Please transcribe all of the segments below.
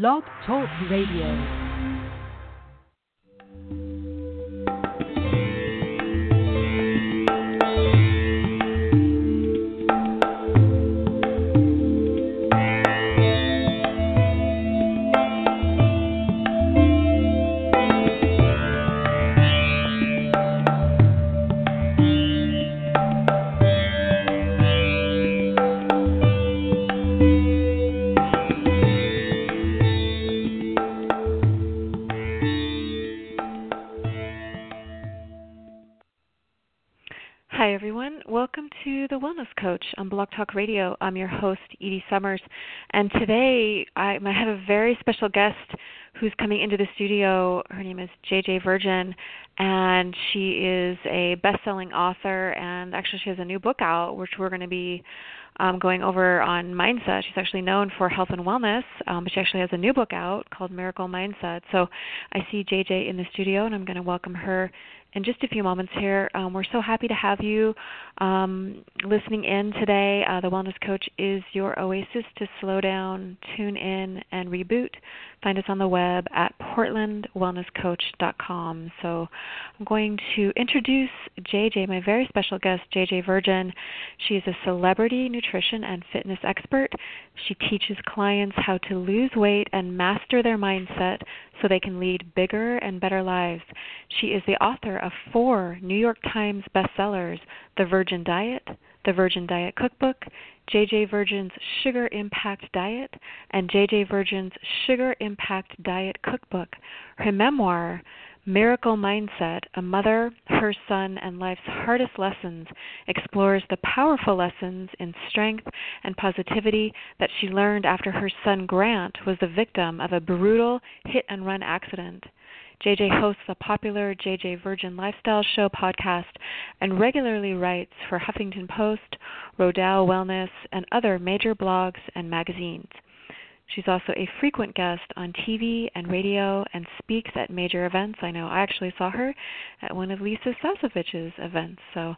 Blog Talk Radio. Welcome to The Wellness Coach on Blog Talk Radio. I'm your host, Edie Summers. And today I, have a very special guest who's coming into the studio. Her name is JJ Virgin, and she is a best selling author. And actually, she has a new book out, which we're going to be um, going over on mindset. She's actually known for health and wellness, um, but she actually has a new book out called Miracle Mindset. So I see JJ in the studio, and I'm going to welcome her in just a few moments here. Um, we're so happy to have you um, listening in today. Uh, the Wellness Coach is your oasis to slow down, tune in, and reboot. Find us on the web at portlandwellnesscoach.com. So I'm going to introduce JJ, my very special guest, JJ Virgin. She is a celebrity nutrition and fitness expert. She teaches clients how to lose weight and master their mindset so they can lead bigger and better lives. She is the author of four New York Times bestsellers The Virgin Diet, The Virgin Diet Cookbook, JJ Virgin's Sugar Impact Diet, and JJ Virgin's Sugar Impact Diet Cookbook. Her memoir, Miracle Mindset A Mother, Her Son, and Life's Hardest Lessons explores the powerful lessons in strength and positivity that she learned after her son Grant was the victim of a brutal hit and run accident. JJ hosts a popular JJ Virgin Lifestyle Show podcast and regularly writes for Huffington Post, Rodale Wellness, and other major blogs and magazines. She's also a frequent guest on TV and radio and speaks at major events. I know I actually saw her at one of Lisa Sasevich's events. So,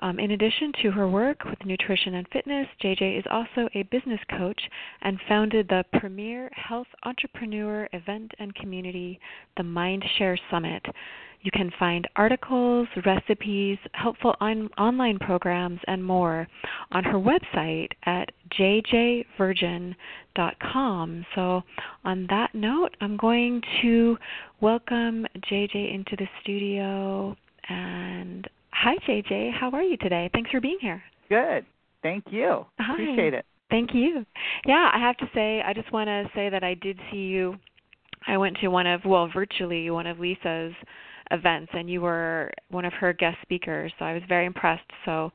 um, in addition to her work with nutrition and fitness, JJ is also a business coach and founded the premier health entrepreneur event and community, the Mindshare Summit. You can find articles, recipes, helpful on- online programs, and more on her website at jjvirgin.com. So, on that note, I'm going to welcome JJ into the studio. And hi, JJ. How are you today? Thanks for being here. Good. Thank you. Hi. Appreciate it. Thank you. Yeah, I have to say, I just want to say that I did see you. I went to one of, well, virtually one of Lisa's events and you were one of her guest speakers so i was very impressed. So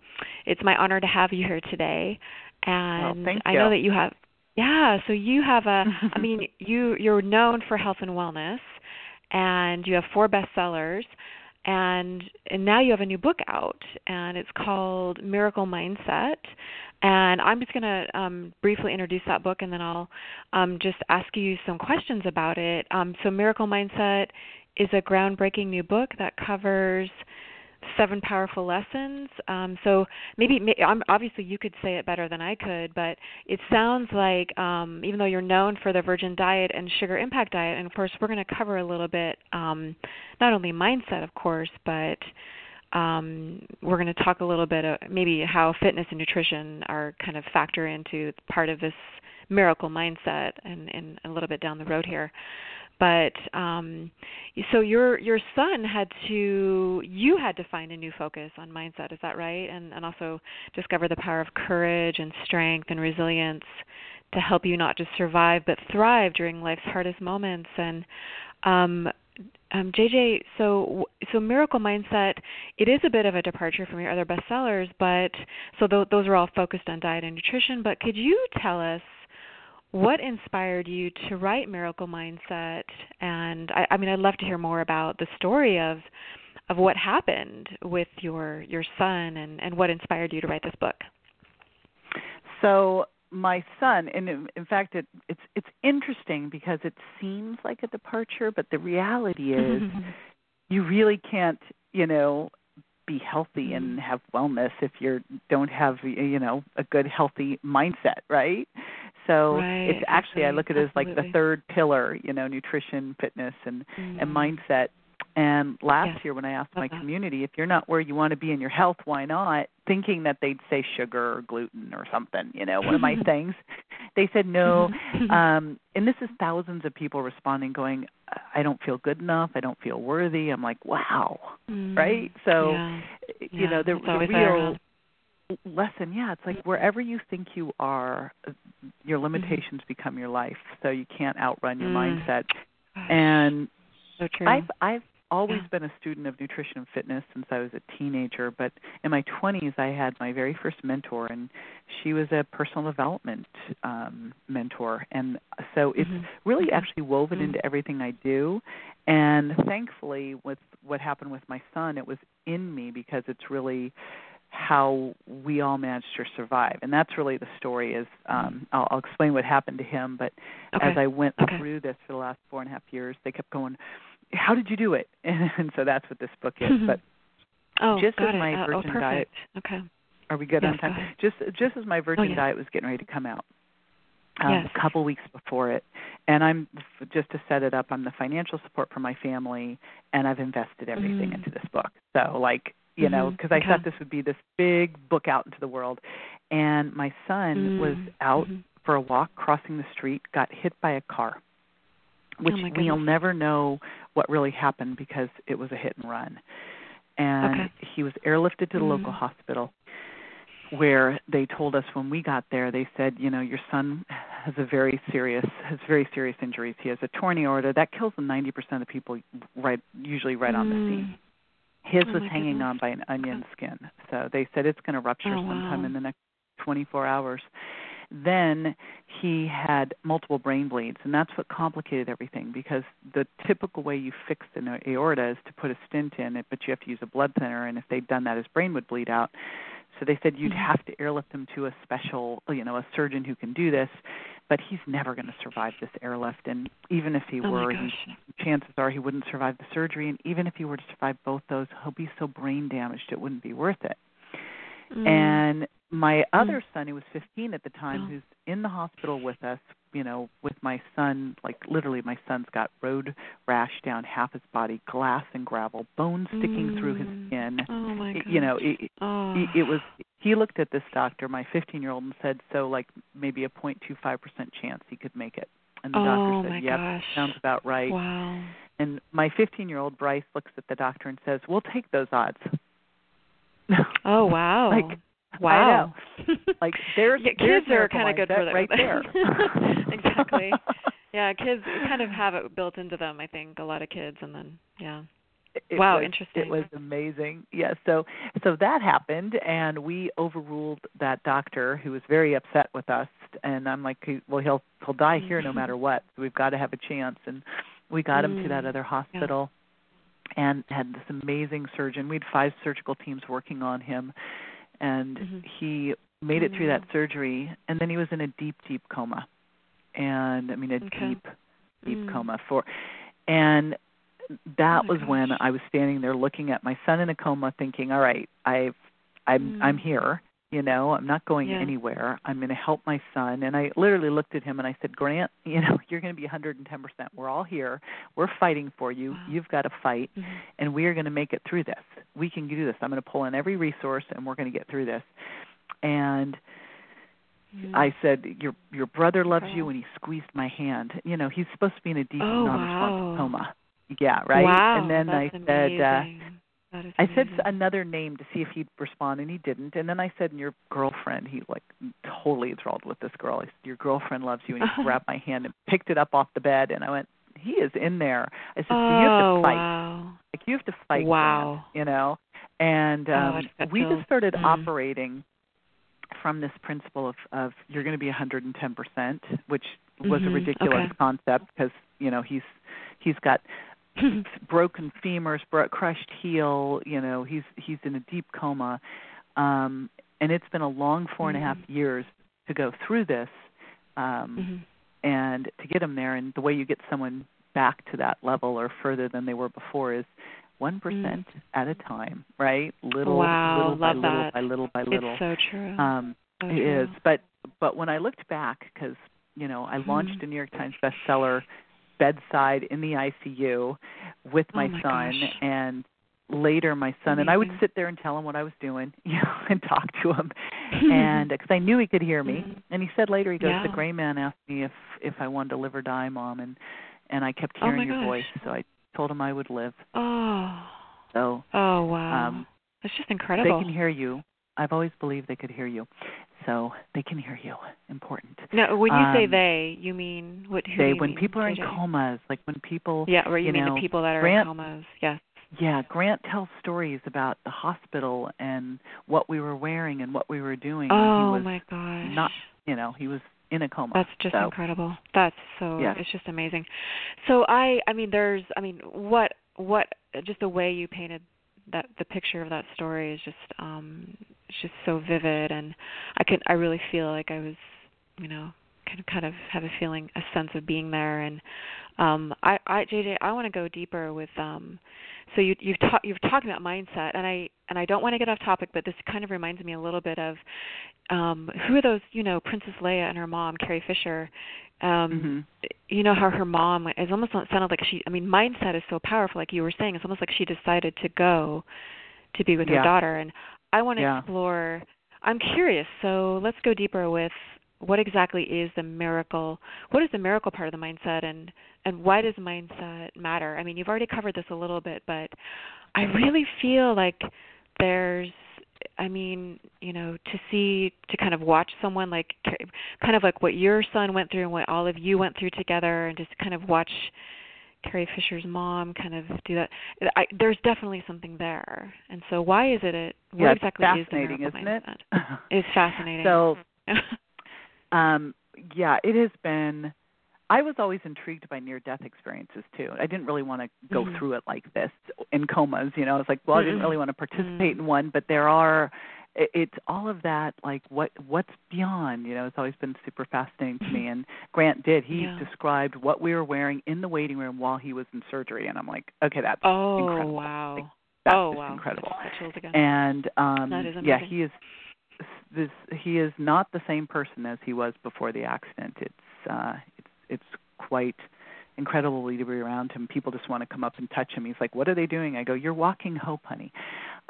it's my honor to have you here today. And thank i know that you have yeah so you have a i mean you you're known for health and wellness and you have four bestsellers and and now you have a new book out and it's called miracle mindset. And i'm just going to um, briefly introduce that book and then i'll um, just ask you some questions about it. Um, so miracle mindset is a groundbreaking new book that covers seven powerful lessons. Um, so maybe, obviously, you could say it better than I could, but it sounds like um, even though you're known for the Virgin Diet and Sugar Impact Diet, and of course, we're going to cover a little bit um, not only mindset, of course, but um, we're going to talk a little bit of maybe how fitness and nutrition are kind of factor into part of this miracle mindset and, and a little bit down the road here but um so your your son had to you had to find a new focus on mindset is that right and and also discover the power of courage and strength and resilience to help you not just survive but thrive during life's hardest moments and um um, JJ, so so Miracle Mindset, it is a bit of a departure from your other bestsellers, but so th- those are all focused on diet and nutrition. But could you tell us what inspired you to write Miracle Mindset? And I, I mean, I'd love to hear more about the story of of what happened with your your son and and what inspired you to write this book. So my son, and in, in fact, it, it's it's interesting because it seems like a departure, but the reality is, you really can't, you know, be healthy and Mm-hmm. have wellness if you don't have, you know, a good healthy mindset, right? So Right, it's actually I look at it as like the third pillar, you know, nutrition, fitness, and and Mm. mindset. And last year when I asked my community, if you're not where you want to be in your health, why not? Thinking that they'd say sugar or gluten or something, you know, one of my things. They said no. um and this is thousands of people responding going, I don't feel good enough, I don't feel worthy. I'm like, wow. Mm. Right? So Yeah. you Yeah, know, the, the real? Lesson, yeah, it's like wherever you think you are, your limitations become your life. So you can't outrun your Mm. mindset. And so true. I've I've always Yeah. been a student of nutrition and fitness since I was a teenager, but in my 20s I had my very first mentor and she was a personal development um mentor and so it's Mhm. really actually woven Mm. into everything I do and thankfully with what happened with my son it was in me because it's really how we all managed to survive and that's really the story is um I'll, I'll explain what happened to him but okay. as I went Okay. through this for the last four and a half years, they kept going, "How did you do it?" And, and so that's what this book is. But oh, just as my Uh, oh, virgin perfect. diet- Okay. are we good Yes, on time? go. Just just as my virgin yes. diet was getting ready to come out, um, Yes. a couple weeks before it, and I'm just to set it up. I'm the financial support for my family, and I've invested everything Mm. into this book. So like you know, Mhm, because I okay. thought this would be this big book out into the world, and my son was Mm, out mhm. for a walk crossing the street, got hit by a car. Which oh we'll never know what really happened because it was a hit and run. And Okay. he was airlifted to the local Mm. hospital where they told us when we got there they said, you know, your son has a very serious has very serious injuries. He has a torn aorta that kills 90% of people right usually right on the scene. His Oh was hanging goodness. on by an onion skin. So they said it's going to rupture Oh, sometime wow. in the next 24 hours. Then he had multiple brain bleeds, and that's what complicated everything because the typical way you fix an aorta is to put a stent in it, but you have to use a blood thinner, and if they'd done that, his brain would bleed out. So they said you'd Mhm. have to airlift him to a special, you know, a surgeon who can do this, but he's never going to survive this airlift. And even if he Oh were, he chances are he wouldn't survive the surgery and even if he were to survive both those he'll be so brain damaged it wouldn't be worth it Mm. and my other son who was 15 at the time Oh. who's in the hospital with us you know with my son like literally my son's got road rash down half his body glass and gravel bones sticking through his Mm. skin Oh my gosh. you know it, Oh. it, it was he looked at this doctor my 15 year old and said so like maybe a 0.25% chance he could make it and the oh doctor said yep gosh. sounds about right Wow. and my 15 year old Bryce looks at the doctor and says, "We'll take those odds." Oh wow. Like, wow. Like there's yeah, there's kids are kind of good for that right there. exactly. Yeah, kids kind of have it built into them. I think a lot of kids, and then yeah. It Wow, was, interesting. It was amazing. Yeah, so so that happened, and we overruled that doctor who was very upset with us. And I'm like, well, he'll he'll die here no matter what. So we've got to have a chance. And we got him to that Mm, other hospital, and had this amazing surgeon. We had five surgical teams working on him, and Mhm. he made it through that surgery. And then he was in a deep, deep coma, and I mean a Okay. deep, deep Mm. coma for, and that Oh was when. I was standing there looking at my son in a coma, thinking, "All right, I've, I'm, Mm. I'm here. You know, I'm not going Yeah. anywhere. I'm going to help my son." And I literally looked at him and I said, "Grant, you know, you're going to be 110 percent. We're all here. We're fighting for you. Wow. You've got to fight, Mhm. and we are going to make it through this. We can do this. I'm going to pull in every resource, and we're going to get through this." And Mm. I said, "Your your brother loves you," and he squeezed my hand. You know, he's supposed to be in a deep Oh, non-responsive wow. coma. Yeah, right. Wow, and then I that's said, uh, amazing. Is I said another name to see if he'd respond, and he didn't. And then I said, "And your girlfriend." He like totally enthralled with this girl. I said, "Your girlfriend loves you," and he grabbed my hand and picked it up off the bed. And I went, "He is in there." I said, "So you have oh to fight. wow. Like you have to fight." Wow. You know. And Oh, um got we just started Mm. operating from this principle of of you're going to be 110%, which was Mhm, a ridiculous okay. concept because you know he's he's got broken femurs, bro- crushed heel. You know, he's he's in a deep coma, um, and it's been a long four and a half Mhm. years to go through this, um, Mhm. and to get him there. And the way you get someone back to that level or further than they were before is one percent at a time, right? Little, Mm. Wow, little by little that. by little by little. It's so true. Um, so it is, true. but but when I looked back, because you know I launched Mhm. a New York Times bestseller, bedside in the ICU with Oh my, my son, gosh. and later my son and I would sit there and tell him what I was doing, you know, and talk to him, and because I knew he could hear me, Mhm. and he said later he goes, Yeah. the gray man asked me if if I wanted to live or die, mom, and and I kept Oh hearing my your gosh. voice, so I told him I would live. oh. So Oh wow. Um, That's just incredible. they can hear you. I've always believed they could hear you, so they can hear you. Important. No, when you say um, they, you mean what? Who They when mean, people are in comas, like when people Yeah, or you, you mean know, the people that are Grant- in comas? Yes. Yeah, Grant tells stories about the hospital and what we were wearing and what we were doing. Oh he was my gosh. not, you know, he was in a coma. That's just so, incredible. That's so Yeah. it's just amazing. So I I mean there's I mean what what just the way you painted that the picture of that story is just um it's just so vivid and I could I really feel like I was you know kind of kind of have a feeling a sense of being there and um I I JJ I want to go deeper with um so you you've ta- you've talked about mindset and I and I don't want to get off topic but this kind of reminds me a little bit of um who are those you know Princess Leia and her mom Carrie Fisher um Mhm. you know how her mom it almost sounded like she I mean mindset is so powerful like you were saying it's almost like she decided to go to be with Yeah. her daughter and I want to Yeah. explore I'm curious so let's go deeper with what exactly is the miracle what is the miracle part of the mindset and and why does mindset matter I mean you've already covered this a little bit but I really feel like there's I mean, you know, to see to kind of watch someone like kind of like what your son went through and what all of you went through together and just kind of watch Carrie Fisher's mom kind of do that. I, there's definitely something there. And so why is it it what yeah, exactly is the fascinating, miracle isn't it? mindset? It's fascinating. So, um, yeah, it has been. I was always intrigued by near-death experiences too. I didn't really want to go Mhm. through it like this in comas. You know, I was like, well, I didn't really want to participate Mm. in one, but there are. It's all of that, like what what's beyond. You know, it's always been super fascinating to me. And Grant did. He Yeah. described what we were wearing in the waiting room while he was in surgery, and I'm like, okay, that's oh incredible. wow. Like, that's oh wow. incredible. I just got chills again. and um yeah he is this he is not the same person as he was before the accident it's uh it's it's quite incredible to be around him people just want to come up and touch him he's like what are they doing i go you're walking hope honey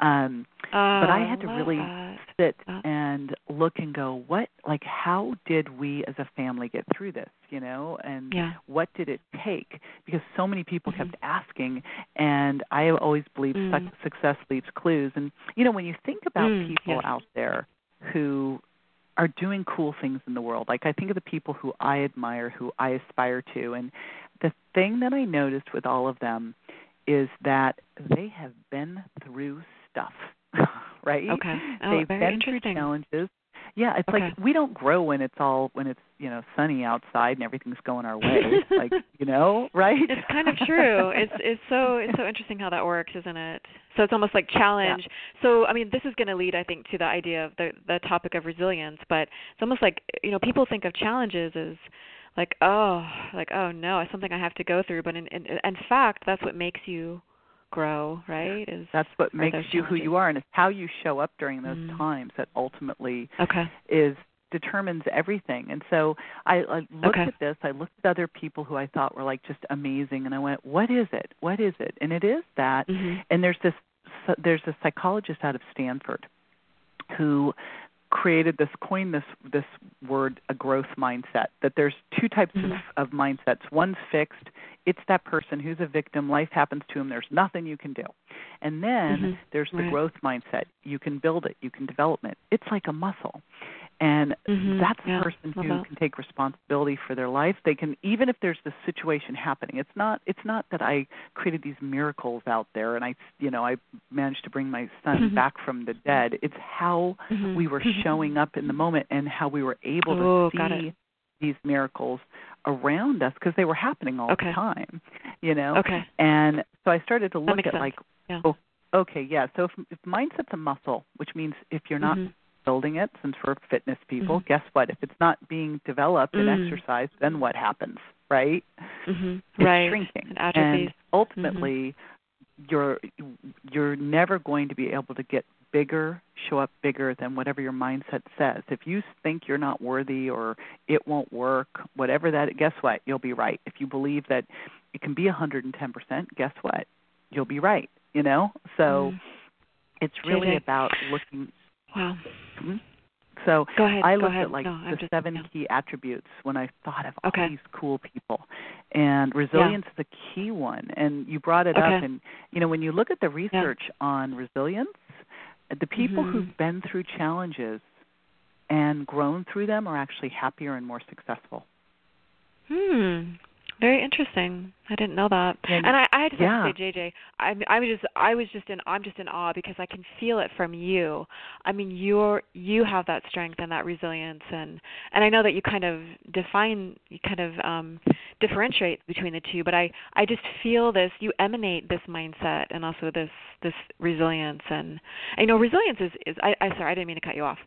um but i Oh, had to really that. sit Uh. and look and go what like how did we as a family get through this you know and Yeah. what did it take because so many people Mhm. kept asking and i always believe Mm. suc success leaves clues and you know when you think about Mm, people yes. out there who are doing cool things in the world. Like i think of the people who i admire who i aspire to and the thing that i noticed with all of them is that they have been through stuff right? Okay. Oh, they've very been through challenges yeah it's Okay. like we don't grow when it's all when it's you know sunny outside and everything's going our way like you know right It's kind of true. It's it's so it's so interesting how that works, isn't it? So it's almost like challenge. So I mean, this is going to lead, I think, to the idea of the the topic of resilience. But it's almost like you know people think of challenges as like oh like oh no it's something I have to go through. But in in, in fact, that's what makes you grow, right? Is that's what makes you who you are and it's how you show up during those Mm. times that ultimately okay. is determines everything and so i, I looked Okay. at this i looked at other people who i thought were like just amazing and i went what is it what is it and it is that hmm and there's this there's a psychologist out of Stanford who created this coined this this word a growth mindset that there's two types Mhm. of, of mindsets. One's fixed. It's that person who's a victim. Life happens to him there's nothing you can do. And then Mhm. there's the Right. growth mindset. You can build it. You can develop it. It's like a muscle and Mhm. that's Yeah, the person who that. can take responsibility for their life they can even if there's this situation happening it's not it's not that i created these miracles out there and i you know i managed to bring my son Mhm. back from the dead it's how Mhm. we were showing up in the moment and how we were able to see these miracles around us because they were happening all Okay. the time you know Okay. and so i started to look at sense. like Yeah. oh, okay yeah so if, if mindset's a muscle which means if you're not Mhm. Building it since we're fitness people Mhm. guess what if it's not being developed and Mm. exercised then what happens right Mhm. it's Right. shrinking atrophies. and ultimately you're you're never going to be able to get bigger show up bigger than whatever your mindset says if you think you're not worthy or it won't work whatever that guess what you'll be right if you believe that it can be 110% guess what you'll be right you know so Mhm. it's really about looking Wow. Mhm. So Go ahead. I looked at like no, the just, seven yeah. key attributes when I thought of all Okay. these cool people, and resilience is a key one. And you brought it Okay. up, and you know when you look at the research on resilience, the people Mhm. who've been through challenges and grown through them are actually happier and more successful. Hmm. Very interesting. I didn't know that. And- And I, I just yeah. have to say, JJ, I, I was just, I was just in, I'm just in awe because I can feel it from you. I mean, you're, you have that strength and that resilience, and and I know that you kind of define, you kind of um, differentiate between the two. But I, I just feel this. You emanate this mindset and also this, this resilience, and I know resilience is, is. I, I sorry, I didn't mean to cut you off.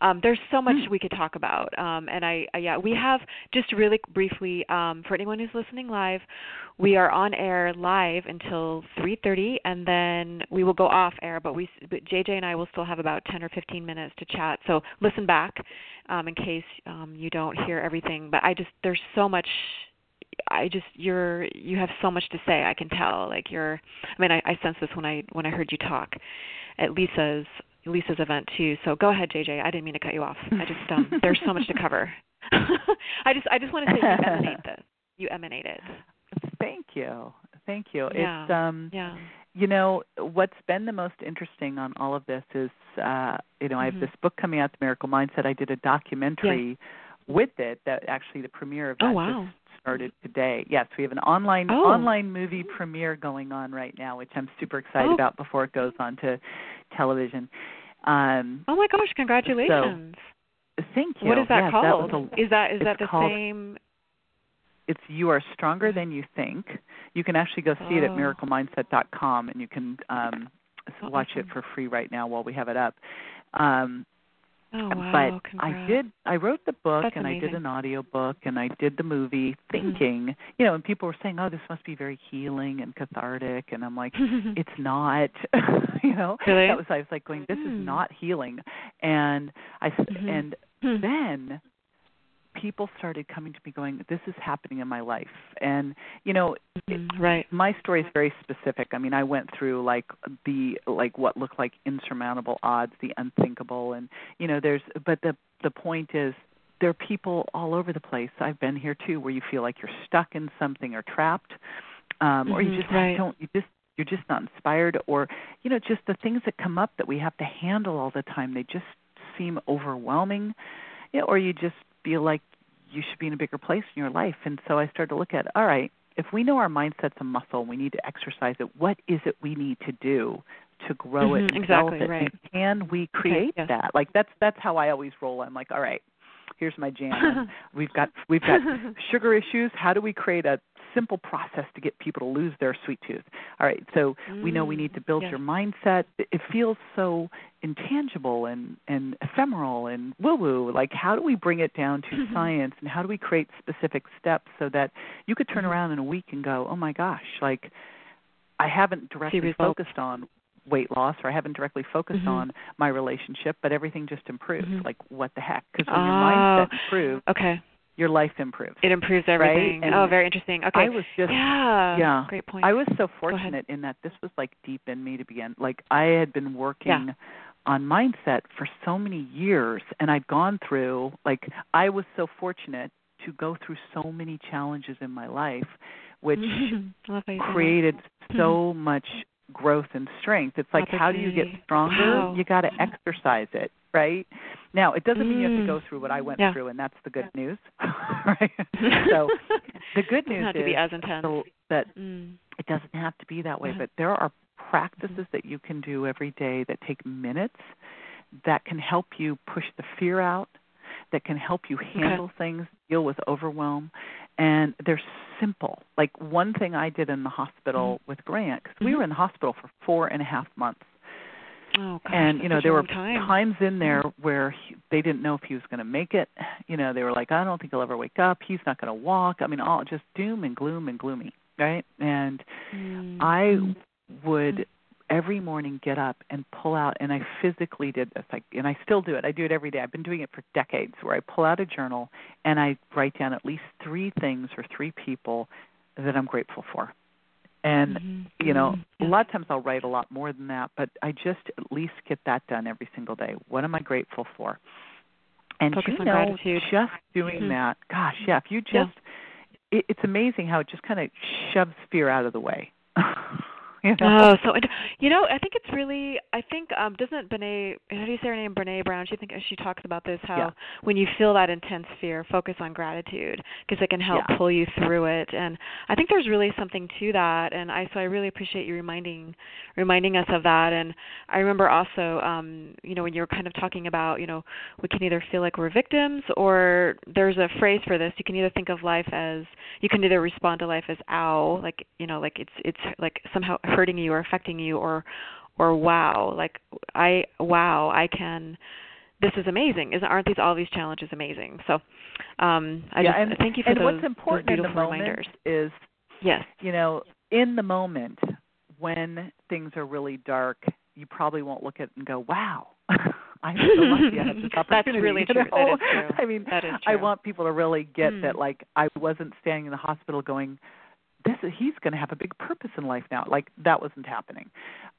Um, there's so much Hmm. we could talk about, um, and I, I, yeah, we have just really briefly um, for anyone who's listening live, we are on air live until 3:30, and then we will go off air. But we, but JJ and I will still have about 10 or 15 minutes to chat. So listen back um, in case um, you don't hear everything. But I just there's so much. I just you're you have so much to say. I can tell. Like you're. I mean, I, I sense this when I when I heard you talk at Lisa's Lisa's event too. So go ahead, JJ. I didn't mean to cut you off. I just um, there's so much to cover. I just I just want to say you emanate this. You emanate it. Thank you, thank you. Yeah. It's um, Yeah. you know what's been the most interesting on all of this is uh you know i have Mhm. this book coming out the miracle mindset i did a documentary with it that actually the premiere of Oh, that wow. just started today yes we have an online Oh. online movie premiere going on right now which i'm super excited Oh. about before it goes on to television um Oh my gosh! Congratulations. thank you what is that Yes, called? was a- is that is that the called- same? It's you are stronger than you think. You can actually go see it at Oh. miraclemindset.com, and you can um, Oh, watch it for free right now while we have it up. Um, Oh wow! but I did. I wrote the book, That's and I did an audio book, and I did the movie, thinking, you know, and people were saying, "Oh, this must be very healing and cathartic," and I'm like, it's not you know Really? that was i was like going this Hmm. is not healing and i s Mhm. and Hmm. then people started coming to me going this is happening in my life and you know Mhm, right. my story is very specific i mean i went through like the like what looked like insurmountable odds the unthinkable and you know there's but the the point is there are people all over the place i've been here too where you feel like you're stuck in something or trapped um or you Mhm, just right. don't you just you're just not inspired or you know just the things that come up that we have to handle all the time they just seem overwhelming you know, or you just feel like you should be in a bigger place in your life. And so i started to look at all right if we know our mindset's a muscle we need to exercise it what is it we need to do to grow Mhm, it and exactly, develop it? right. and can we create yes. that? Like that's that's how i always roll. I'm like all right here's my jam. We've got we've got sugar issues. How do we create a simple process to get people to lose their sweet tooth all right so we know we Mm, need to build yes. your mindset it feels so intangible and and ephemeral and woo woo like how do we bring it down to Mm-hmm. science and how do we create specific steps so that you could turn Mhm. around in a week and go oh my gosh like i haven't directly focused on weight loss or i haven't directly focused Mhm. on my relationship but everything just improved Mhm. like what the heck because when your Oh. mindset improves Okay. Your life improves It improves everything. And oh, very interesting. Okay. i was just yeah. yeah. Great point. I was so fortunate in that this was like deep in me to begin. Like I had been working on mindset for so many years and I'd gone through like I was so fortunate to go through so many challenges in my life which I love how you say that. created so mm-hmm. much growth and strength. It's like how do you get stronger? Wow. You got to exercise it. right? Now, it doesn't mean you have to go Mm. through what I went Yeah. through, and that's the good news, right? so, the good news is to be as intense. that Mm. it doesn't have to be that way, Yeah. but there are Mm-hmm. practices that you can do every day that take minutes that can help you push the fear out, that can help you handle things, deal with overwhelm, and they're simple. Like one thing I did in the hospital with Grant, because we Mhm. were in the hospital for four and a half months, Oh gosh, and you know there were time. times in there where he, they didn't know if he was going to make it. You know, they were like, I don't think he'll ever wake up. He's not going to walk. I mean, all just doom and gloom and gloomy, right? And Mm. I would every morning get up and pull out and I physically did this like and I still do it. I do it every day. I've been doing it for decades where I pull out a journal and I write down at least 3 things or 3 people that I'm grateful for. And Mhm. you know, Mhm. a lot of times I'll write a lot more than that, but I just at least get that done every single day. What am I grateful for? And Focus you know, gratitude. just doing Mhm. that, gosh, yeah, if you Yeah. just it, it's amazing how it just kind of shoves fear out of the way. you know? Oh, so you know, I think it's really. I think um doesn't Brene? How do you say her name? Brene Brown. She think she talks about this. How Yeah. when you feel that intense fear, focus on gratitude because it can help Yeah. pull you through it. And I think there's really something to that. And I so I really appreciate you reminding reminding us of that. And I remember also, um, you know, when you were kind of talking about, you know, we can either feel like we're victims or there's a phrase for this. You can either think of life as you can either respond to life as ow, like you know, like it's it's like somehow hurting you or affecting you, or or wow, like I wow, I can. This is amazing. Isn't aren't these all these challenges amazing? So, um, I yeah, just and, thank you for and those, what's those important in the beautiful moment reminders. is Yes. you know, in the moment when things are really dark, you probably won't look at it and go, "Wow, I'm so lucky I had this opportunity. That's opportunity." really you true. know? That is true. I mean, That is I want people to really get Hmm. that. Like, I wasn't standing in the hospital going, "This is he's going to have a big purpose in life now." Like that wasn't happening.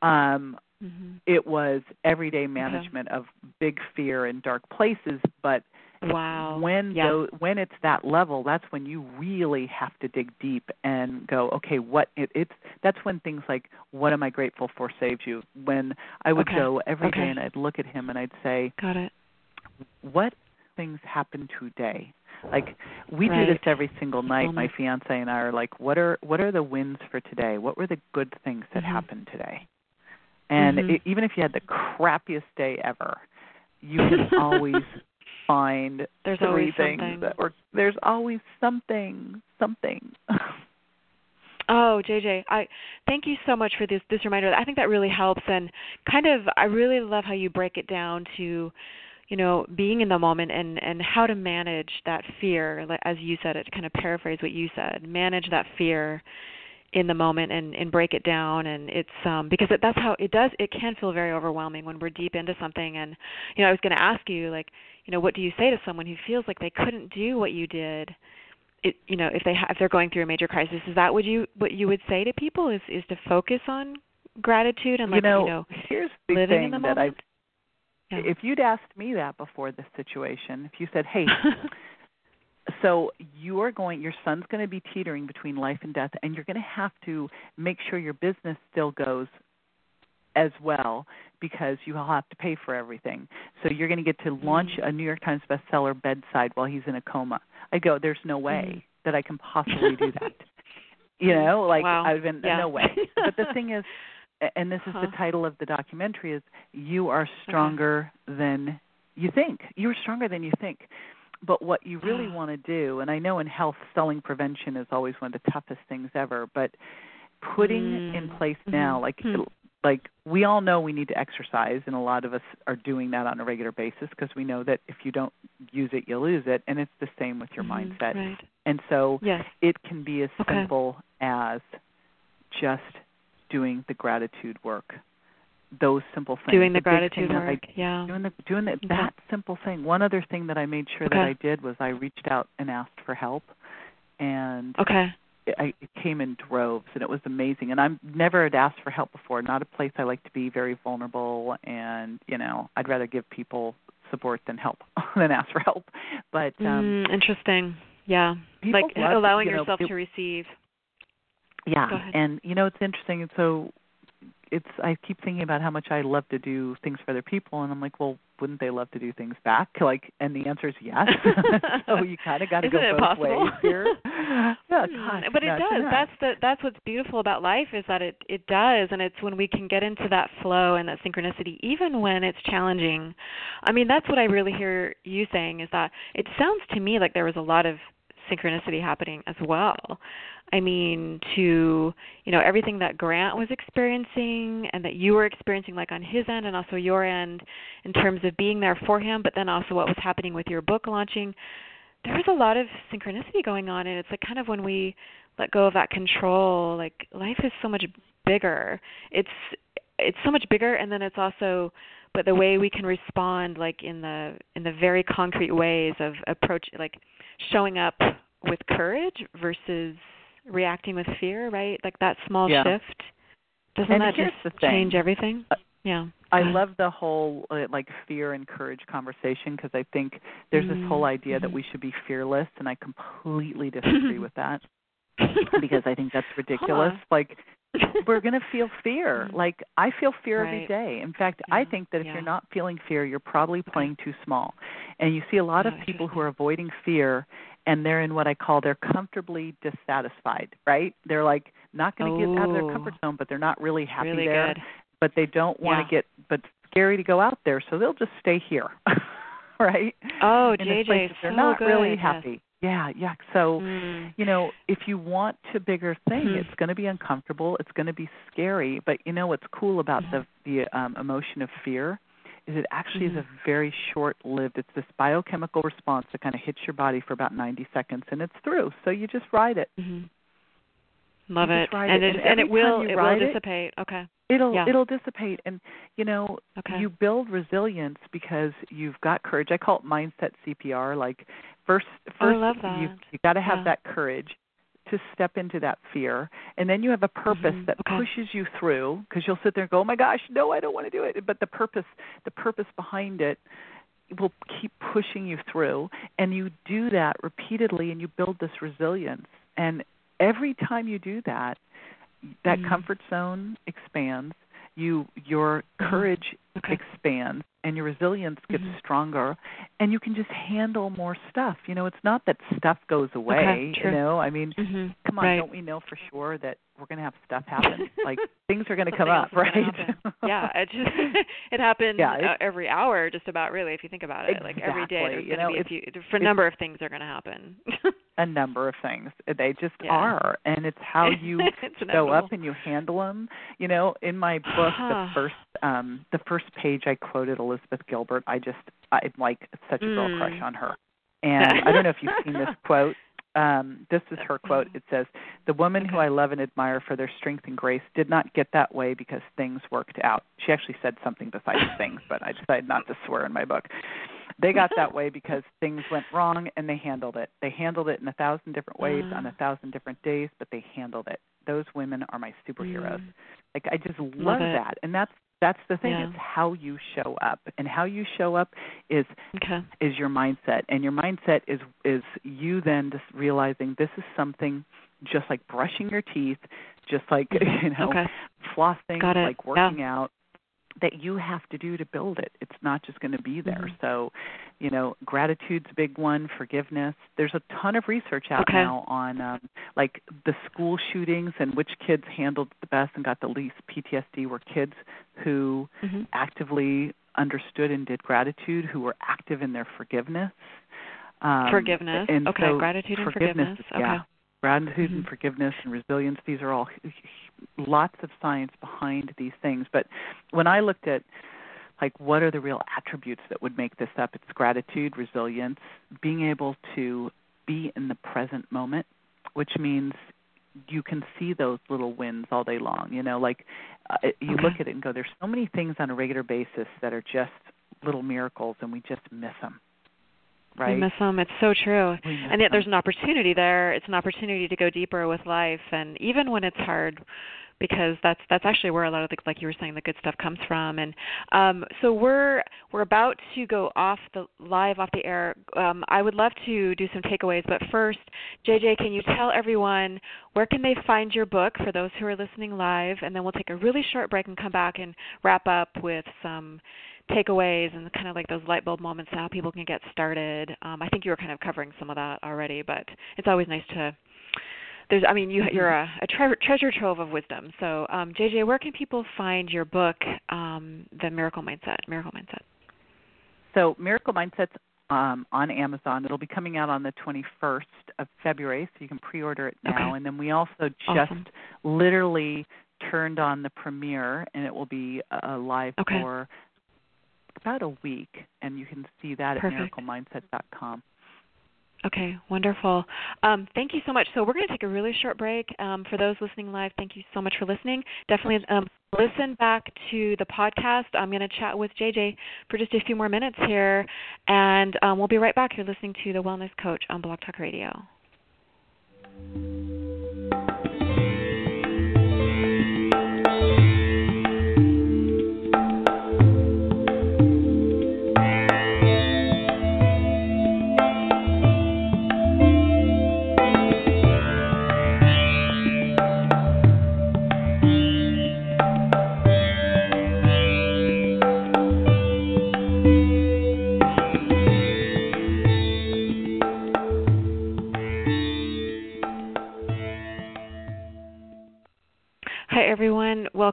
Um, hmm it was everyday management of big fear and dark places, but Wow. when yeah. when it's that level that's when you really have to dig deep and go okay what it, it's that's when things like what am i grateful for saves you when i would Okay. go every day Okay. and i'd look at him and i'd say Got it. what things happen today like we Right. do this every single night my fiance and i are like what are what are the wins for today what were the good things that Mhm. happened today and Mhm. it, even if you had the crappiest day ever you can always find There's three always things something. that were there's always something something Oh, JJ, I thank you so much for this this reminder. I think that really helps and kind of I really love how you break it down to you know being in the moment and and how to manage that fear like, as you said it kind of paraphrase what you said manage that fear in the moment and and break it down. And it's um because it, that's how it does it can feel very overwhelming when we're deep into something. And you know I was going to ask you like you know what do you say to someone who feels like they couldn't do what you did? It, you know if they ha- if they're going through a major crisis is that what you what you would say to people is is to focus on gratitude and like you know, you know here's the living thing in the that moment Yeah. if you'd asked me that before this situation if you said hey so you're going your son's going to be teetering between life and death and you're going to have to make sure your business still goes as well because you will have to pay for everything. So you're going to get to launch Mm. a New York Times bestseller bedside while he's in a coma. I go, there's no way Mm. that I can possibly do that. You know, like Wow. I've been Yeah. no way. but the thing is, and this is Huh. the title of the documentary is you are stronger than you think. You're stronger than you think. But what you really want to do, and I know in health, selling prevention is always one of the toughest things ever, but putting in Mm. place now, Mhm. like Hmm. like we all know we need to exercise, and a lot of us are doing that on a regular basis because we know that if you don't use it, you lose it, and it's the same with your Mhm. mindset. right And so yes it can be as Okay. simple as just doing the gratitude work. Those simple things. doing the thing gratitude that I- work yeah doing the doing the, Okay. that simple thing. One other thing that I made sure that I did was I reached out and asked for help, and okay it, I, it came in droves, and it was amazing. And I'm never had asked for help before. Not a place I like to be. Very vulnerable, and you know, I'd rather give people support than help than ask for help. But um mm, interesting yeah like allowing you know, yourself it- to receive Yeah, and you know it's interesting. And so it's I keep thinking about how much I love to do things for other people, and I'm like, well, wouldn't they love to do things back? Like, and the answer is yes. so you kind of got to go both possible? ways here. yeah, gosh, Mm, but it imagine does. that. That's the that's what's beautiful about life is that it it does, and it's when we can get into that flow and that synchronicity, even when it's challenging. I mean, that's what I really hear you saying is that it sounds to me like there was a lot of synchronicity happening as well. I mean, to you know everything that Grant was experiencing and that you were experiencing, like on his end and also your end, in terms of being there for him, but then also what was happening with your book launching there was a lot of synchronicity going on and it's like kind of when we let go of that control like life is so much bigger it's it's so much bigger and then it's also but the way we can respond like in the in the very concrete ways of approach like showing up with courage versus reacting with fear right? Like that small Yeah. shift doesn't And that just change everything? Uh, yeah. I love the whole uh, like fear and courage conversation because I think there's this whole Mm, idea that we should be fearless, and I completely disagree with that because I think that's ridiculous. Huh. Like we're going to feel fear. Mhm. Like I feel fear every Right. day. In fact, I think that if yeah. you're not feeling fear, you're probably playing too small. And you see a lot of people who are avoiding fear and they're in what I call they're comfortably dissatisfied, right? They're like not going to get out of their comfort zone, but they're not really happy really there good but they don't want Yeah. to get but scary to go out there so they'll just stay here right oh in jj that they're so not good really yes. Yeah yeah so Mm. you know if you want to bigger thing Mhm. it's going to be uncomfortable it's going to be scary but you know what's cool about the the um emotion of fear? Is it actually is a very short lived it's this biochemical response that kind of hits your body for about 90 seconds and it's through so you just ride it. Hmm Love it. And it. And and it will it will ride it- dissipate. Okay. it'll Yeah. it'll dissipate and you know Okay. you build resilience because you've got courage i call it mindset cpr like first first Oh, you you got to have Yeah. that courage to step into that fear and then you have a purpose Mhm. that Okay. pushes you through because you'll sit there and go oh my gosh no i don't want to do it but the purpose the purpose behind it will keep pushing you through and you do that repeatedly and you build this resilience and every time you do that that Mhm. comfort zone expands you your Mhm. courage Okay. expands and your resilience gets Mhm. stronger and you can just handle more stuff you know it's not that stuff goes away you know i mean hmm come on right. don't we know for sure that we're going to have stuff happen like things are going to come up right yeah, it just it happens Yeah, uh, every hour, just about really, if you think about it. Like every day, there's You know, be a few, for a number of things are going to happen. a number of things they just Yeah. are and it's how you It's show up and you handle them you know in my book the first um the first page i quoted elizabeth gilbert i just i'm like such a girl Mm. crush on her and i don't know if you've seen this quote um this is her quote it says the woman who i love and admire for their strength and grace did not get that way because things worked out she actually said something besides things but i decided not to swear in my book they got that way because things went wrong and they handled it. They handled it in a thousand different ways on a Mm. thousand different days, but they handled it. Those women are my superheroes. Mm. Like I just love it. that. And that's that's the thing. Yeah. It's how you show up. And how you show up is Okay. is your mindset. And your mindset is is you then just realizing this is something just like brushing your teeth, just like mm-hmm. you know, Okay. flossing, like working out that you have to do to build it. It's not just going to be there. Mhm. So, you know, gratitude's a big one, forgiveness. There's a ton of research out Okay. now on um like the school shootings and which kids handled the best and got the least PTSD were kids who hmm actively understood and did gratitude, who were active in their forgiveness. Um, Forgiveness. Okay, so gratitude and forgiveness, forgiveness. Yeah. Gratitude and Mhm. forgiveness and resilience, these are all lots of science behind these things. But when I looked at like what are the real attributes that would make this up, it's gratitude, resilience, being able to be in the present moment, which means you can see those little wins all day long. You know, like uh, you Okay. look at it and go, there's so many things on a regular basis that are just little miracles, and we just miss them. Right? We miss them. It's so true. And yet there's an opportunity there. It's an opportunity to go deeper with life, and even when it's hard, because that's that's actually where a lot of the like you were saying the good stuff comes from and um so we're we're about to go off the live off the air. Um i would love to do some takeaways but first jj can you tell everyone where can they find your book for those who are listening live? And then we'll take a really short break and come back and wrap up with some takeaways and kind of like those light bulb moments how people can get started. Um i think you were kind of covering some of that already but it's always nice to there's i mean you you're a, a tre- treasure trove of wisdom. So um, jj where can people find your book um, the miracle mindset miracle mindset so miracle mindset's um, on amazon it'll be coming out on the 21st of february so you can pre-order it now okay. and then we also just awesome. literally turned on the premiere and it will be uh, live okay. for about a week and you can see that Perfect. at miraclemindset.com Okay, wonderful. Um, thank you so much. So we're going to take a really short break. Um, for those listening live, thank you so much for listening. Definitely um, listen back to the podcast. I'm going to chat with JJ for just a few more minutes here, and um, we'll be right back. You're listening to the Wellness Coach on Blog Talk Radio.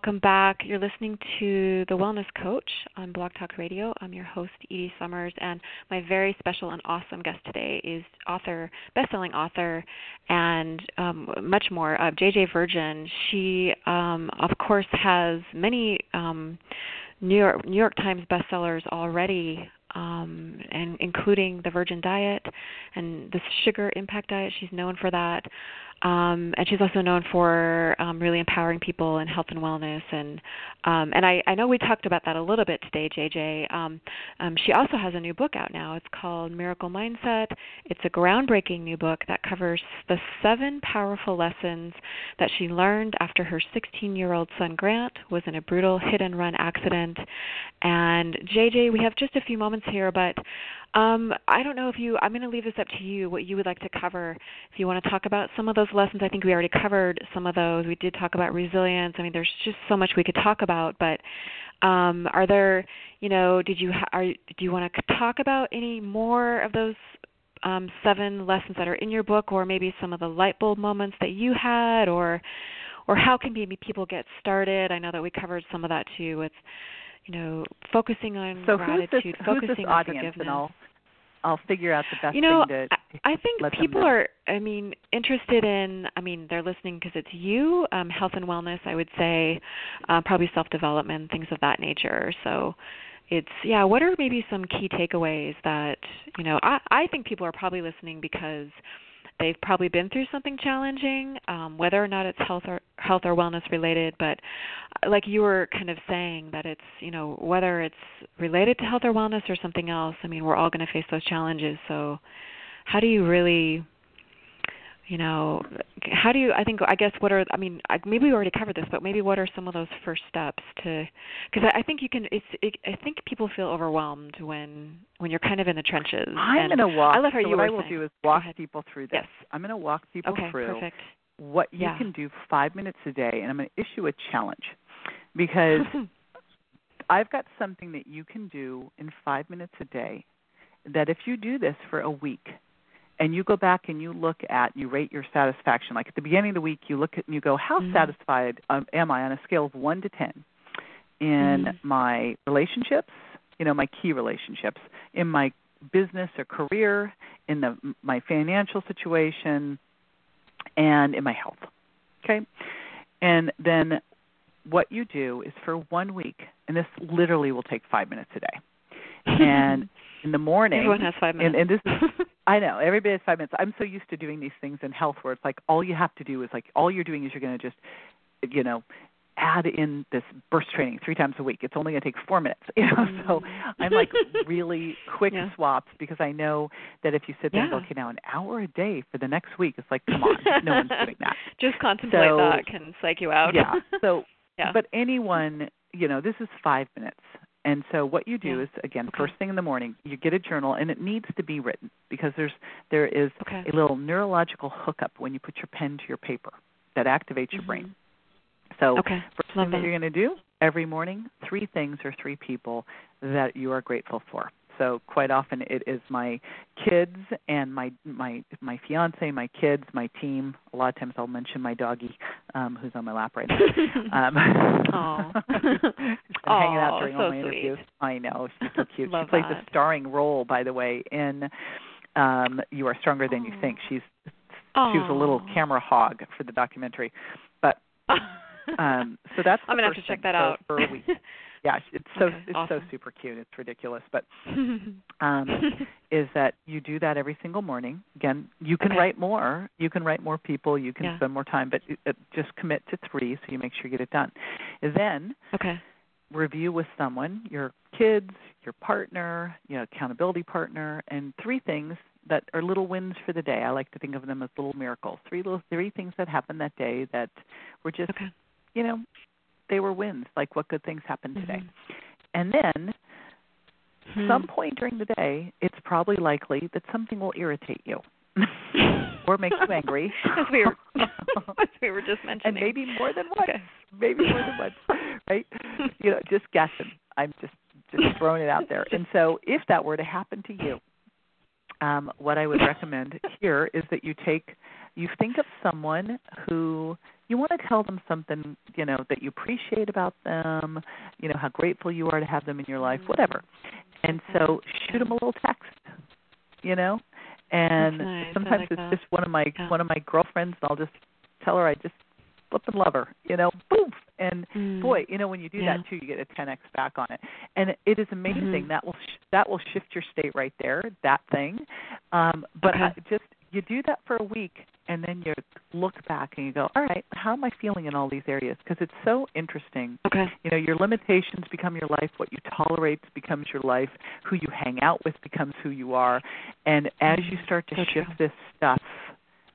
Welcome back. You're listening to The Wellness Coach on Blog Talk Radio. I'm your host, Edie Summers, and my very special and awesome guest today is author, best-selling author, and um, much more, uh, JJ Virgin. She, um, of course, has many um, New York New York Times bestsellers already um, and including the Virgin Diet and the Sugar Impact Diet. She's known for that. Um, and she's also known for um, really empowering people in health and wellness. And um, and I, I know we talked about that a little bit today, JJ. Um, um, she also has a new book out now. It's called Miracle Mindset. It's a groundbreaking new book that covers the seven powerful lessons that she learned after her 16-year-old son Grant was in a brutal hit-and-run accident. And JJ, we have just a few moments here, but um, I don't know if you. I'm going to leave this up to you. What you would like to cover. If you want to talk about some of those lessons, I think we already covered some of those. We did talk about resilience. I mean, there's just so much we could talk about. But um, are there, you know, did you ha- are do you want to talk about any more of those um, seven lessons that are in your book, or maybe some of the light bulb moments that you had, or or how can maybe people get started? I know that we covered some of that too with you know, focusing on so gratitude, who's this, focusing who's this on audience, forgiveness. and I'll I'll figure out the best you know, thing to. I, I think people are. I mean, interested in. I mean, they're listening because it's you. Um, health and wellness. I would say, uh, probably self development, things of that nature. So, it's yeah. What are maybe some key takeaways that you know? I I think people are probably listening because they've probably been through something challenging, um, whether or not it's health or health or wellness related. But uh, like you were kind of saying that it's you know whether it's related to health or wellness or something else. I mean, we're all going to face those challenges. So, how do you really you know how do you i think i guess what are i mean I, maybe we already covered this but maybe what are some of those first steps to because I, I think you can it's it, i think people feel overwhelmed when when you're kind of in the trenches I'm going to walk. i love how so you what I will saying. do is walk people through this. Yes. I'm going to walk people okay through perfect what you Yeah. can do five minutes a day, and I'm going to issue a challenge because I've got something that you can do in five minutes a day. That if you do this for a week, and you go back and you look at you rate your satisfaction like at the beginning of the week you look at and you go how Mhm. satisfied um, am i on a scale of 1 to 10 in Mhm. my relationships you know my key relationships in my business or career in the my financial situation and in my health okay and then what you do is for one week and this literally will take 5 minutes a day and in the morning everyone has five and, minutes and this is I know everybody has five minutes. I'm so used to doing these things in health where it's like all you have to do is like all you're doing is you're going to just, you know, add in this burst training three times a week. It's only going to take four minutes, you know. Mm-hmm. So I'm like really quick yeah. swaps because I know that if you sit there yeah. and go, okay, now an hour a day for the next week, it's like, come on, no one's doing that. Just contemplate so, that can psych you out. yeah. So, yeah. but anyone, you know, this is five minutes. And so what you do yeah. is again okay. first thing in the morning you get a journal and it needs to be written because there's there is okay. a little neurological hookup when you put your pen to your paper that activates mm-hmm. your brain. So okay. first Love thing that. that you're going to do every morning, three things or three people that you are grateful for. So quite often it is my kids and my my my fiance, my kids, my team. A lot of times I'll mention my doggie, um, who's on my lap right now. um, Aww. hanging out during so all my sweet. interviews. I know she's so cute. She plays that. a starring role, by the way, in um, "You Are Stronger Than You Think." She's Aww. she was a little camera hog for the documentary, but um, so that's I'm gonna first have to check that out. For a week. Yeah, it's so Okay, it's awesome. so super cute. It's ridiculous, but um, is that you do that every single morning. Again, you can Okay. write more. You can write more people. You can Yeah. spend more time, but uh, just commit to three so you make sure you get it done. Then okay. review with someone, your kids, your partner, you know, accountability partner, and three things that are little wins for the day. I like to think of them as little miracles. Three little three things that happened that day that were just Okay. you know, they were wins, like what good things happened today. Mhm. And then Hmm. some point during the day, it's probably likely that something will irritate you or make you angry. as we were as we were just mentioning. and maybe more than once. Okay. Maybe more than once, right? You know, just guessing. I'm just just throwing it out there. And so, if that were to happen to you, um, what I would recommend here is that you take, you think of someone who you want to tell them something, you know, that you appreciate about them, you know, how grateful you are to have them in your life, whatever. And so, shoot them a little text, you know, and nice. Sometimes like it's that. just one of my Yeah. one of my girlfriends, and I'll just tell her I just flip and love her, you know, boom. And Mm. boy, you know, when you do Yeah. that too, you get a 10x back on it, and it is amazing. Mhm. That will sh- that will shift your state right there, that thing. Um, but Okay. I just you do that for a week, and then you look back and you go, all right, how am I feeling in all these areas? Because it's so interesting. Okay. You know, your limitations become your life. What you tolerate becomes your life. Who you hang out with becomes who you are. And as you start to So shift true. this stuff,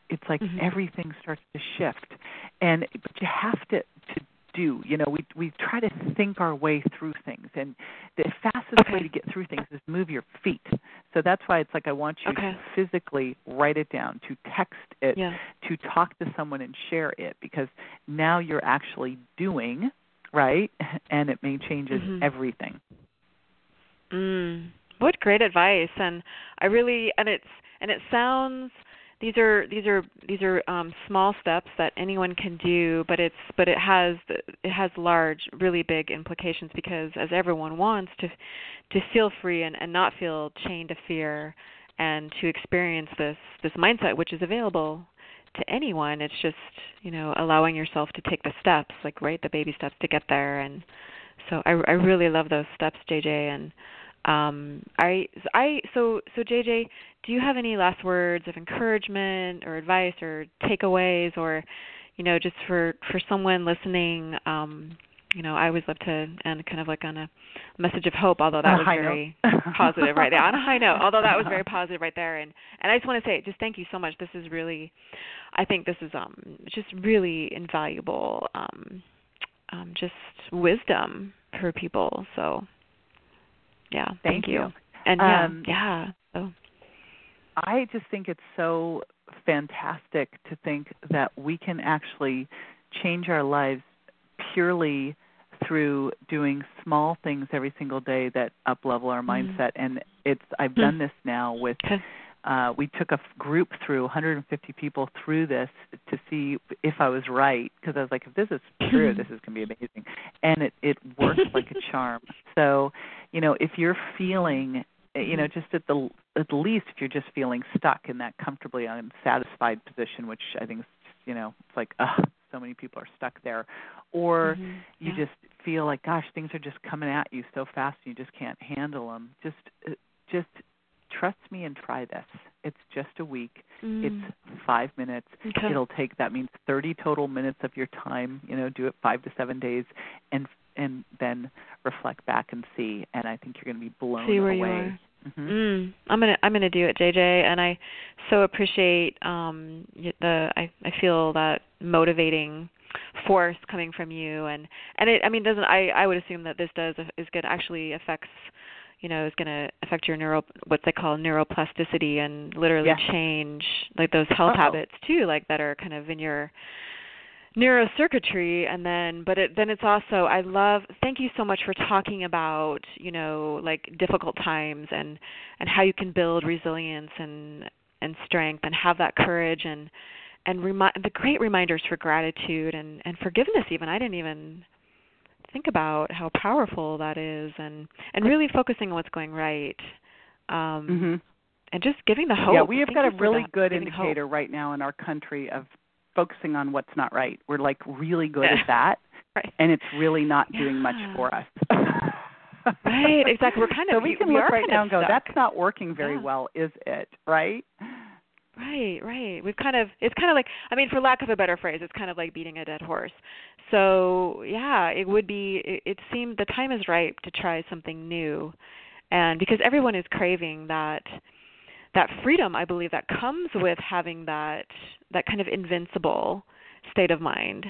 it's like Mhm. everything starts to shift. And but you have to to do. You know, we we try to think our way through things, and the fastest way to get through things is move your feet. So that's why it's like I want you Okay. to physically write it down, to text it, Yeah. to talk to someone and share it, because now you're actually doing right, and it may changes Mhm. everything. Mm. What great advice and I really and it's and it sounds these are these are these are um small steps that anyone can do but it's but it has it has large really big implications because as everyone wants to to feel free and, and not feel chained to fear and to experience this this mindset which is available to anyone. It's just you know allowing yourself to take the steps like right the baby steps to get there. And so i i really love those steps jj and um i i so so jj do you have any last words of encouragement or advice or takeaways or you know just for for someone listening? Um you know i always love to end kind of like on a message of hope although that was very positive right there. On a high note although that was very positive right there. And and i just want to say just thank you so much. This is really i think this is um just really invaluable um um just wisdom for people. So yeah thank, Thank you. and yeah Um, yeah so I just think it's so fantastic to think that we can actually change our lives purely through doing small things every single day that up level our Mhm. mindset and it's I've Hmm. done this now with uh we took a group through 150 people through this to see if I was right because I was like if this is true this is going to be amazing. And it it worked like a charm. So you know if you're feeling uh, you know just at the at least if you're just feeling stuck in that comfortably unsatisfied position which I think is you know it's like ugh so many people are stuck there. Or Mhm. you Yeah. just feel like gosh things are just coming at you so fast and you just can't handle them just uh, just trust me and try this It's just a week. Mm. It's five minutes. Okay. It'll take that means 30 total minutes of your time. You know, do it five to seven days, and and then reflect back and see. And I think you're going to be blown See where away. you are. Mm-hmm. Mm, I'm gonna I'm gonna do it, JJ, and I so appreciate um the I I feel that motivating force coming from you, and and it I mean doesn't I I would assume that this does is gonna actually affects you know is going to affect your neural what they call neuroplasticity and literally Yeah. change like those health Uh-oh. habits too like that are kind of in your neurocircuitry and then but it then it's also I love thank you so much for talking about you know like difficult times and and how you can build resilience and and strength and have that courage and and remi- the great reminders for gratitude and and forgiveness even I didn't even think about how powerful that is and and really focusing on what's going right um hmm and just giving the hope Yeah, we have got a really that, good giving hope. indicator right now in our country of focusing on what's not right. We're like really good at that, right and it's really not doing much for us. Right, exactly. We're kind of- we we- can we look right now and go. "That's not working very Yeah. well, is it?" Right? Right, right. We've kind of it's kind of like I mean for lack of a better phrase, it's kind of like beating a dead horse. So, yeah, it would be it, it seemed the time is ripe to try something new. And because everyone is craving that that freedom, I believe that comes with having that that kind of invincible state of mind.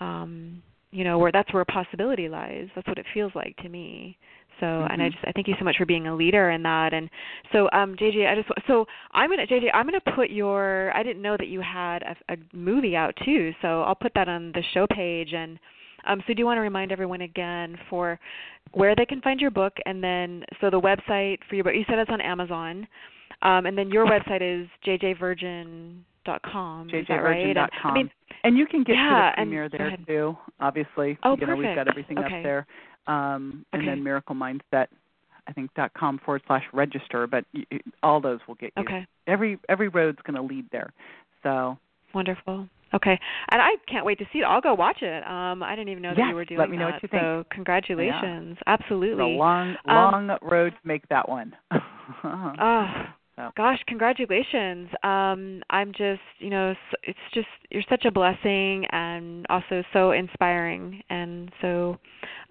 Um, you know, where that's where possibility lies. That's what it feels like to me. So, and I Mhm. just I thank you so much for being a leader in that. And so, um, JJ, I just so I'm gonna JJ, I'm gonna put your. I didn't know that you had a, a movie out too, so I'll put that on the show page. And um, so, do you want to remind everyone again for where they can find your book, and then so the website for your book. You said it's on Amazon, um, and then your website is that right? And, jjvirgin.com. I mean, and you can get yeah, to the premiere there too. Obviously, Oh, you know we've got everything Okay. up there. Um, and then Miracle Mindset, I think dot com forward slash register. But y y- all those will get you. okay. Every every road's going to lead there. So Wonderful. Okay, and I can't wait to see it. I'll go watch it. Um, I didn't even know that Yes, you were doing let me know that. what you think. So congratulations. it's Absolutely. a long Um, long road to make that one. Oh, So. gosh, congratulations. Um, I'm just, you know, it's just you're such a blessing and also so inspiring. And so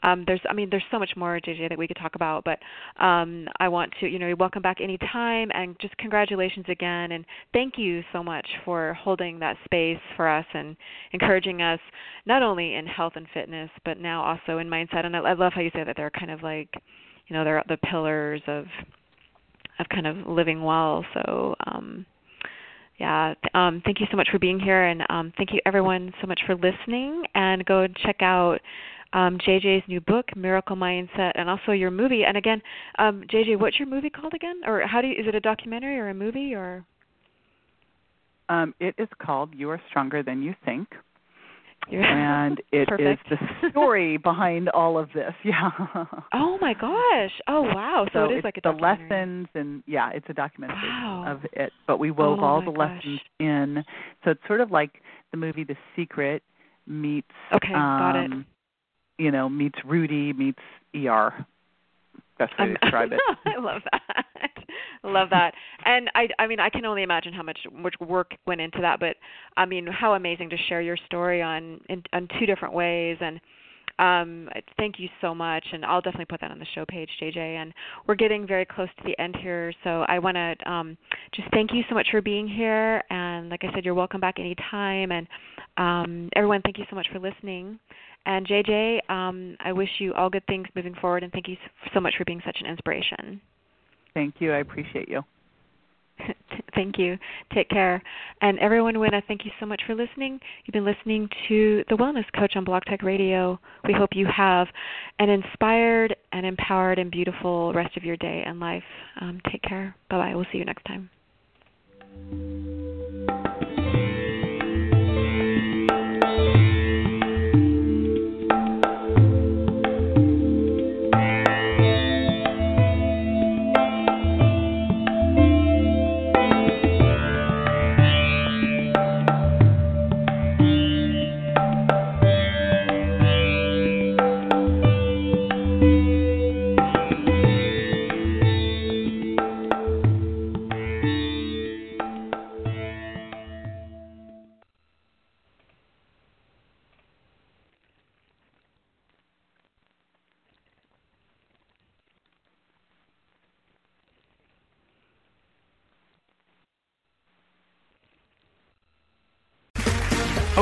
um there's I mean there's so much more JJ that we could talk about, but um I want to, you know, welcome back anytime and just congratulations again and thank you so much for holding that space for us and encouraging us not only in health and fitness, but now also in mindset. And I, I love how you say that they're kind of like, you know, they're the pillars of of kind of living well. So um yeah, um thank you so much for being here and um thank you everyone so much for listening and go check out um JJ's new book Miracle Mindset and also your movie. And again, um JJ, what's your movie called again? Or how do you is it a documentary or a movie or um, it is called "You Are Stronger Than You Think." and it is the story behind all of this. Yeah. Oh my gosh. Oh wow. So, it is like a the lessons and yeah, it's a documentary Wow. of it. But we wove Oh all the gosh. lessons in. So it's sort of like the movie The Secret meets Okay, got it. Um you know, meets Rudy meets ER. Best way Um, to describe it. I love that. I love that. And I I mean I can only imagine how much much work went into that, but I mean how amazing to share your story on in on two different ways and um thank you so much and I'll definitely put that on the show page JJ and we're getting very close to the end here so I want to um just thank you so much for being here and like I said you're welcome back anytime and um everyone thank you so much for listening and JJ, um, I wish you all good things moving forward, and thank you so much for being such an inspiration. Thank you. I appreciate you. thank you. Take care. And everyone, Winna, thank you so much for listening. You've been listening to The Wellness Coach on Blog Talk Radio. We hope you have an inspired and empowered and beautiful rest of your day and life. Um, take care. Bye bye. We'll see you next time.